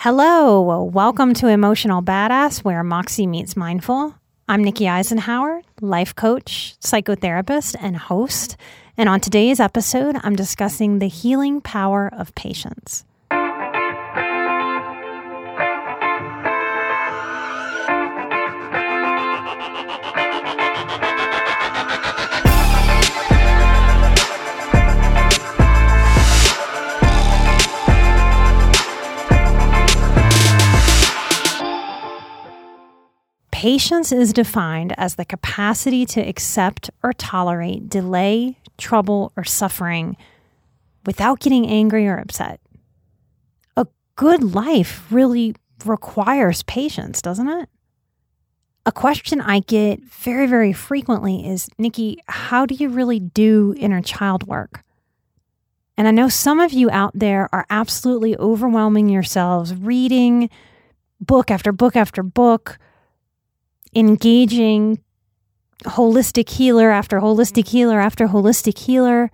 Hello, welcome to Emotional Badass, where Moxie meets Mindful. I'm Nikki Eisenhauer, life coach, psychotherapist, and host. And on today's episode, I'm discussing the healing power of patience. Patience is defined as the capacity to accept or tolerate delay, trouble, or suffering without getting angry or upset. A good life really requires patience, doesn't it? A question I get very, very frequently is Nikki, how do you really do inner child work? And I know some of you out there are absolutely overwhelming yourselves reading book after book after book engaging holistic healer after holistic mm-hmm. healer after holistic healer.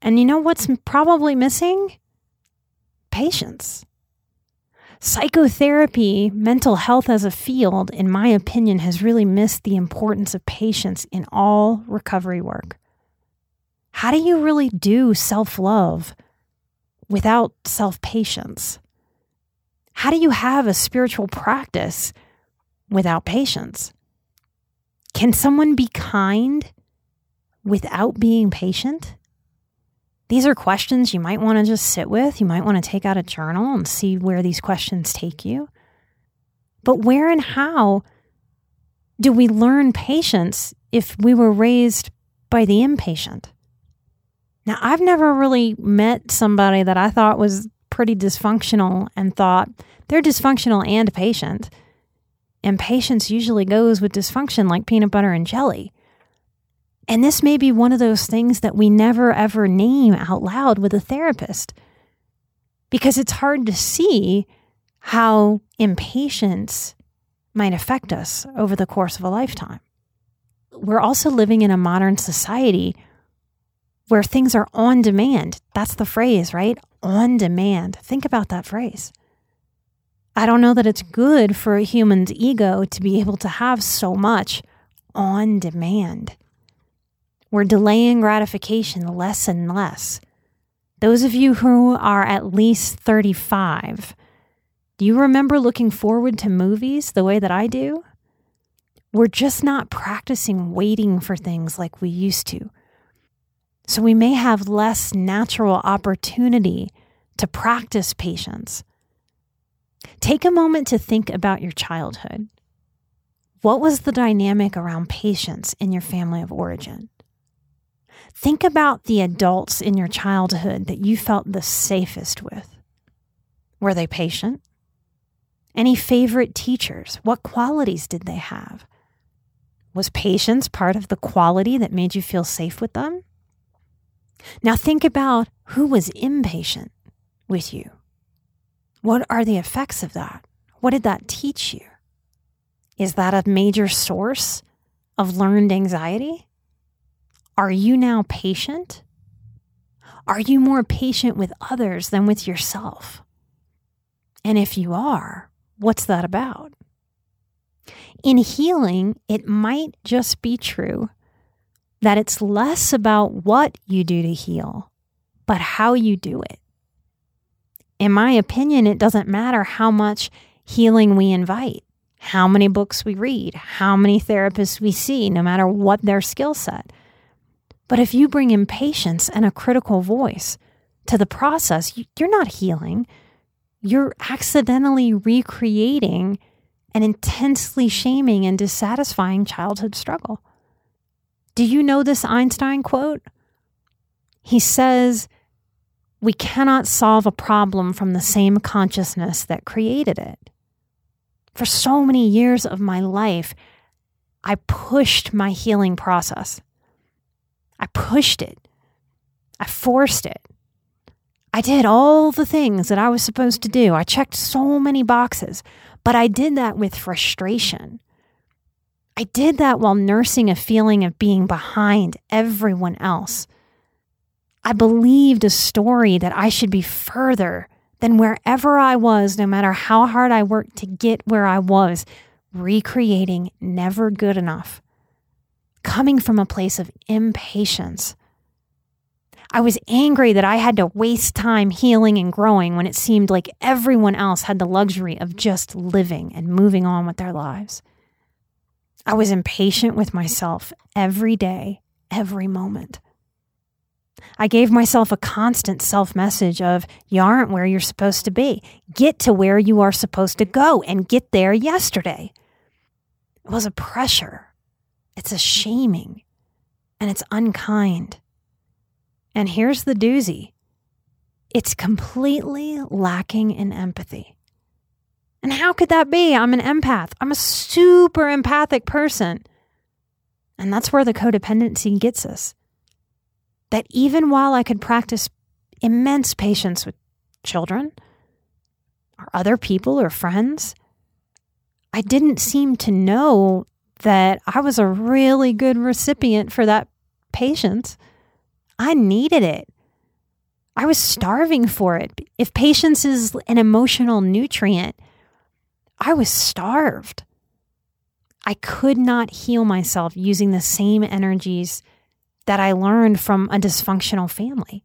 And you know what's probably missing? Patience. Psychotherapy, mental health as a field, in my opinion, has really missed the importance of patience in all recovery work. How do you really do self love without self patience? How do you have a spiritual practice without patience? Can someone be kind without being patient? These are questions you might want to just sit with. You might want to take out a journal and see where these questions take you. But where and how do we learn patience if we were raised by the impatient? Now, I've never really met somebody that I thought was pretty dysfunctional and thought they're dysfunctional and patient. And patience usually goes with dysfunction like peanut butter and jelly. And this may be one of those things that we never ever name out loud with a therapist because it's hard to see how impatience might affect us over the course of a lifetime. We're also living in a modern society where things are on demand. That's the phrase, right? On demand. Think about that phrase. I don't know that it's good for a human's ego to be able to have so much on demand. We're delaying gratification less and less. Those of you who are at least 35, do you remember looking forward to movies the way that I do? We're just not practicing waiting for things like we used to. So we may have less natural opportunity to practice patience Take a moment to think about your childhood. What was the dynamic around patience in your family of origin? Think about the adults in your childhood that you felt the safest with. Were they patient? Any favorite teachers? What qualities did they have? Was patience part of the quality that made you feel safe with them? Now think about who was impatient with you. What are the effects of that? What did that teach you? Is that a major source of learned anxiety? Are you now patient? Are you more patient with others than with yourself? And if you are, what's that about? In healing, it might just be true that it's less about what you do to heal, but how you do it. In my opinion, it doesn't matter how much healing we invite, how many books we read, how many therapists we see, no matter what their skill set. But if you bring impatience and a critical voice to the process, you're not healing. You're accidentally recreating an intensely shaming and dissatisfying childhood struggle. Do you know this Einstein quote? He says, we cannot solve a problem from the same consciousness that created it. For so many years of my life, I pushed my healing process. I pushed it. I forced it. I did all the things that I was supposed to do. I checked so many boxes, but I did that with frustration. I did that while nursing a feeling of being behind everyone else I believed a story that I should be further than wherever I was, no matter how hard I worked to get where I was, recreating never good enough, coming from a place of impatience. I was angry that I had to waste time healing and growing when it seemed like everyone else had the luxury of just living and moving on with their lives. I was impatient with myself every day, every moment. I gave myself a constant self message of, you aren't where you're supposed to be. Get to where you are supposed to go and get there yesterday. It was a pressure. It's a shaming and it's unkind. And here's the doozy it's completely lacking in empathy. And how could that be? I'm an empath. I'm a super empathic person. And that's where the codependency gets us that even while I could practice immense patience with children or other people or friends, I didn't seem to know that I was a really good recipient for that patience. I needed it. I was starving for it. If patience is an emotional nutrient, I was starved. I could not heal myself using the same energies that I learned from a dysfunctional family.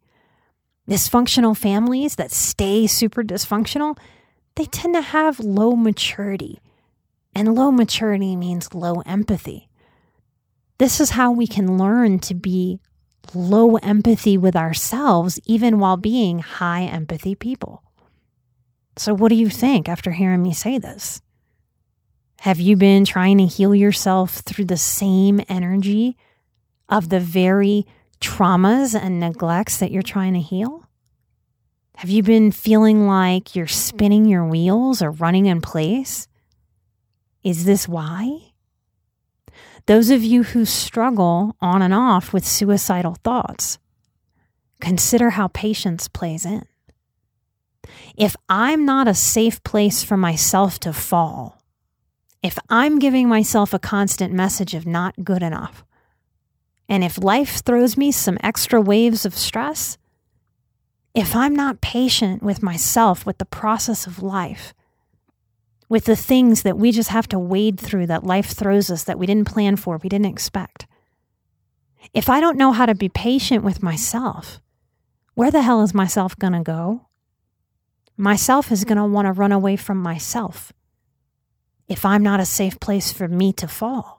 Dysfunctional families that stay super dysfunctional, they tend to have low maturity. And low maturity means low empathy. This is how we can learn to be low empathy with ourselves, even while being high empathy people. So, what do you think after hearing me say this? Have you been trying to heal yourself through the same energy of the very traumas and neglects that you're trying to heal? Have you been feeling like you're spinning your wheels or running in place? Is this why? Those of you who struggle on and off with suicidal thoughts, consider how patience plays in. If I'm not a safe place for myself to fall, if I'm giving myself a constant message of not good enough, and if life throws me some extra waves of stress, if I'm not patient with myself, with the process of life, with the things that we just have to wade through that life throws us that we didn't plan for, we didn't expect, if I don't know how to be patient with myself, where the hell is myself going to go? Myself is going to want to run away from myself if I'm not a safe place for me to fall.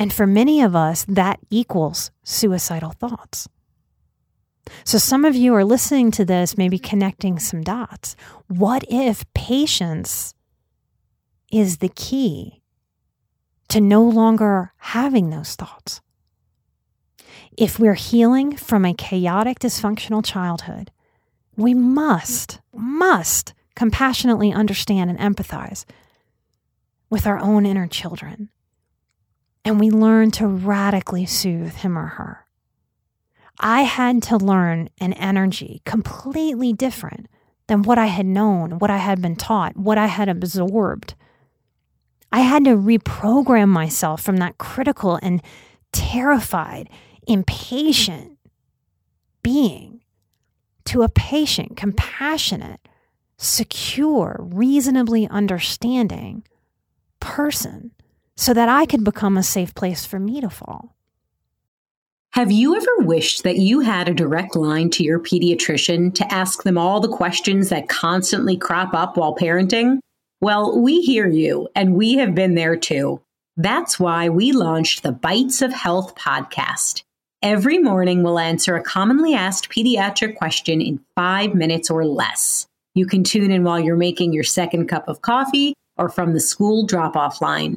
And for many of us, that equals suicidal thoughts. So some of you are listening to this, maybe connecting some dots. What if patience is the key to no longer having those thoughts? If we're healing from a chaotic, dysfunctional childhood, we must, must compassionately understand and empathize with our own inner children and we learn to radically soothe him or her. I had to learn an energy completely different than what I had known, what I had been taught, what I had absorbed. I had to reprogram myself from that critical and terrified, impatient being to a patient, compassionate, secure, reasonably understanding person so that I could become a safe place for me to fall. Have you ever wished that you had a direct line to your pediatrician to ask them all the questions that constantly crop up while parenting? Well, we hear you, and we have been there too. That's why we launched the Bites of Health podcast. Every morning, we'll answer a commonly asked pediatric question in five minutes or less. You can tune in while you're making your second cup of coffee or from the school drop off line.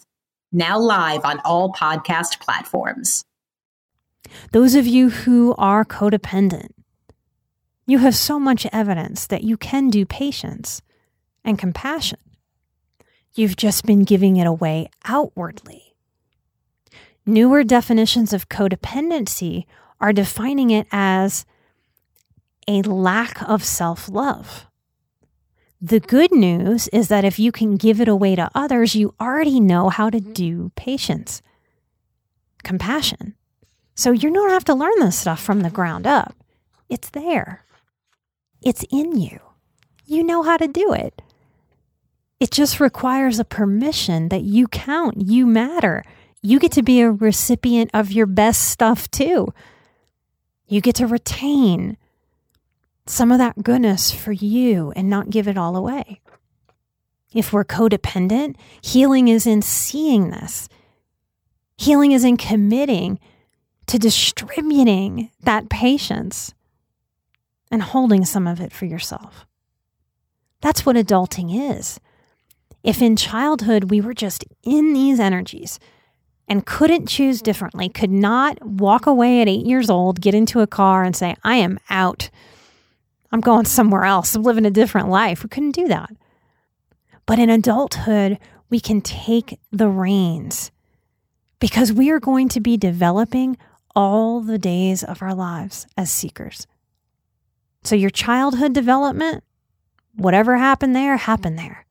now live on all podcast platforms. Those of you who are codependent, you have so much evidence that you can do patience and compassion. You've just been giving it away outwardly. Newer definitions of codependency are defining it as a lack of self love. The good news is that if you can give it away to others, you already know how to mm-hmm. do patience, compassion. So you don't have to learn this stuff from the ground up. It's there, it's in you. You know how to do it. It just requires a permission that you count, you matter. You get to be a recipient of your best stuff too. You get to retain some of that goodness for you and not give it all away. If we're codependent, healing is in seeing this. Healing is in committing to distributing that patience and holding some of it for yourself. That's what adulting is. If in childhood we were just in these energies and couldn't choose differently, could not walk away at eight years old, get into a car and say, I am out. I'm going somewhere else. I'm living a different life. We couldn't do that. But in adulthood, we can take the reins because we are going to be developing all the days of our lives as seekers. So, your childhood development, whatever happened there, happened there.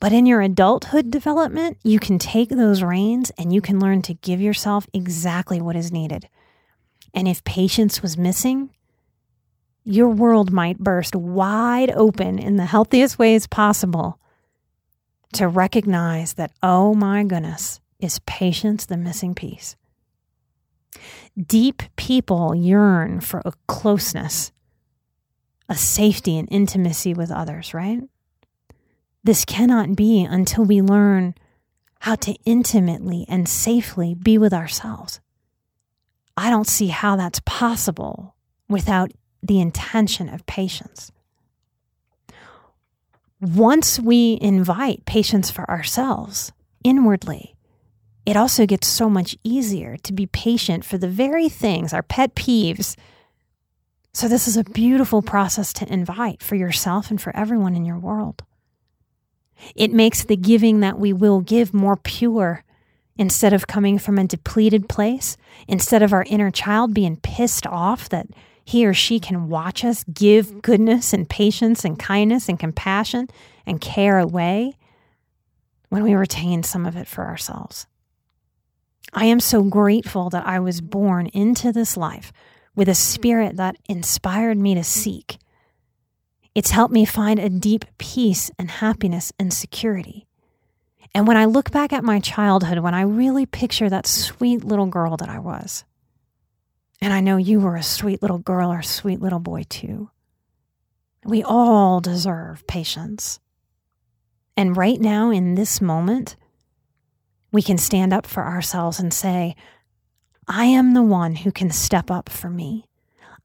But in your adulthood development, you can take those reins and you can learn to give yourself exactly what is needed. And if patience was missing, your world might burst wide open in the healthiest ways possible to recognize that, oh my goodness, is patience the missing piece. Deep people yearn for a closeness, a safety and intimacy with others, right? This cannot be until we learn how to intimately and safely be with ourselves. I don't see how that's possible without the intention of patience. Once we invite patience for ourselves inwardly, it also gets so much easier to be patient for the very things, our pet peeves. So, this is a beautiful process to invite for yourself and for everyone in your world. It makes the giving that we will give more pure instead of coming from a depleted place, instead of our inner child being pissed off that he or she can watch us give mm-hmm. goodness and patience and kindness and compassion and care away when we retain some of it for ourselves. I am so grateful that I was born into this life with a mm-hmm. spirit that inspired me to mm-hmm. seek. It's helped me find a deep peace and happiness and security. And when I look back at my childhood, when I really picture that sweet little girl that I was, and I know you were a sweet little girl or a sweet little boy too. We all deserve patience. And right now, in this moment, we can stand up for ourselves and say, I am the one who can step up for me.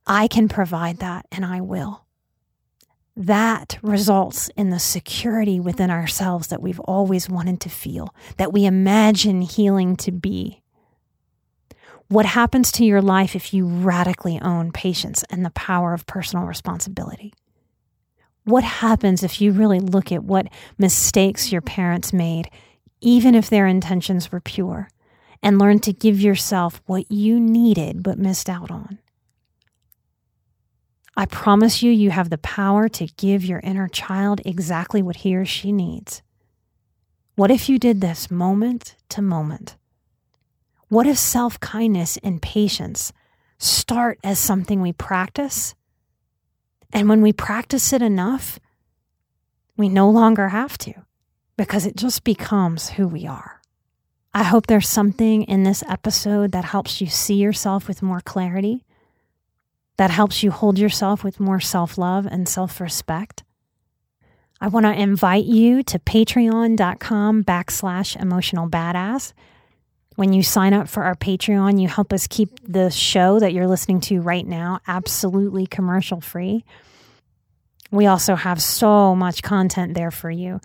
I can provide that, and I will. That results in the security within ourselves that we've always wanted to feel, that we imagine healing to be. What happens to your life if you radically own patience and the power of personal responsibility? What happens if you really look at what mistakes your parents made, even if their intentions were pure, and learn to give yourself what you needed but missed out on. I promise you, you have the power to give your inner child exactly what he or she needs. What if you did this moment to moment? What if self kindness and patience start as something we practice? And when we practice it enough, we no longer have to because it just becomes who we are. I hope there's something in this episode that helps you see yourself with more clarity, that helps you hold yourself with more self love and self respect. I want to invite you to patreon.com backslash emotional badass. When you sign up for our Patreon, you help us keep the show that you're listening to right now absolutely commercial free. We also have so much content there for you.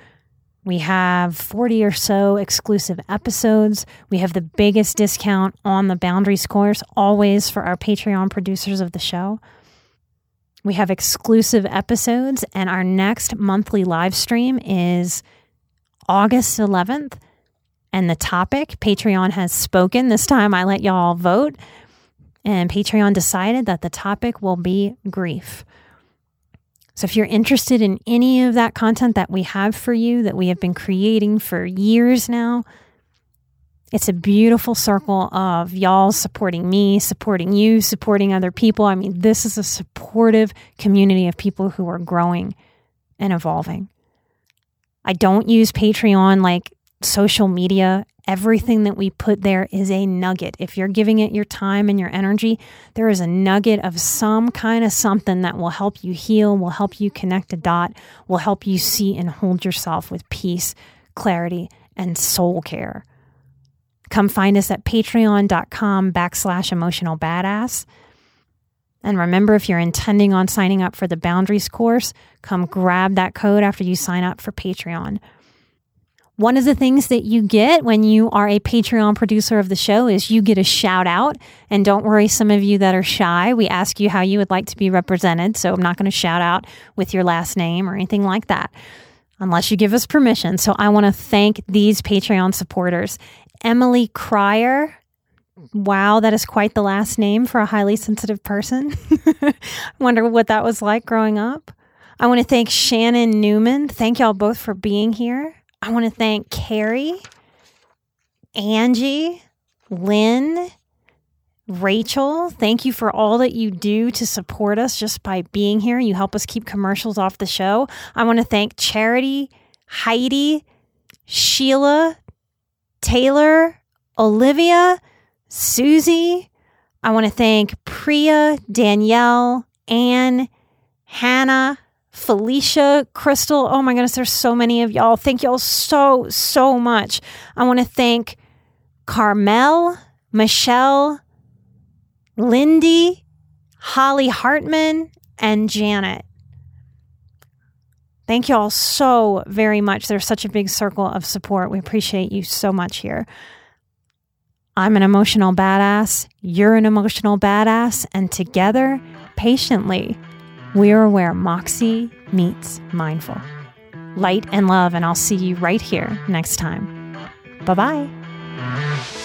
We have 40 or so exclusive episodes. We have the biggest discount on the Boundaries course, always for our Patreon producers of the show. We have exclusive episodes, and our next monthly live stream is August 11th. And the topic, Patreon has spoken. This time I let y'all vote, and Patreon decided that the topic will be grief. So if you're interested in any of that content that we have for you, that we have been creating for years now, it's a beautiful circle of y'all supporting me, supporting you, supporting other people. I mean, this is a supportive community of people who are growing and evolving. I don't use Patreon like social media Everything that we put there is a nugget. If you're giving it your time and your energy, there is a nugget of some kind of something that will help you heal, will help you connect a dot, will help you see and hold yourself with peace, clarity, and soul care. Come find us at patreon.com backslash emotional badass. And remember, if you're intending on signing up for the boundaries course, come grab that code after you sign up for Patreon. One of the things that you get when you are a Patreon producer of the show is you get a shout out. And don't worry, some of you that are shy, we ask you how you would like to be represented. So I'm not going to shout out with your last name or anything like that unless you give us permission. So I want to thank these Patreon supporters Emily Cryer. Wow, that is quite the last name for a highly sensitive person. I wonder what that was like growing up. I want to thank Shannon Newman. Thank y'all both for being here. I want to thank Carrie, Angie, Lynn, Rachel. Thank you for all that you do to support us just by being here. You help us keep commercials off the show. I want to thank Charity, Heidi, Sheila, Taylor, Olivia, Susie. I want to thank Priya, Danielle, Anne, Hannah, Felicia, Crystal. Oh my goodness, there's so many of y'all. Thank y'all so, so much. I want to thank Carmel, Michelle, Lindy, Holly Hartman, and Janet. Thank you all so very much. There's such a big circle of support. We appreciate you so much here. I'm an emotional badass. You're an emotional badass. And together, patiently, we are where Moxie meets mindful. Light and love, and I'll see you right here next time. Bye bye.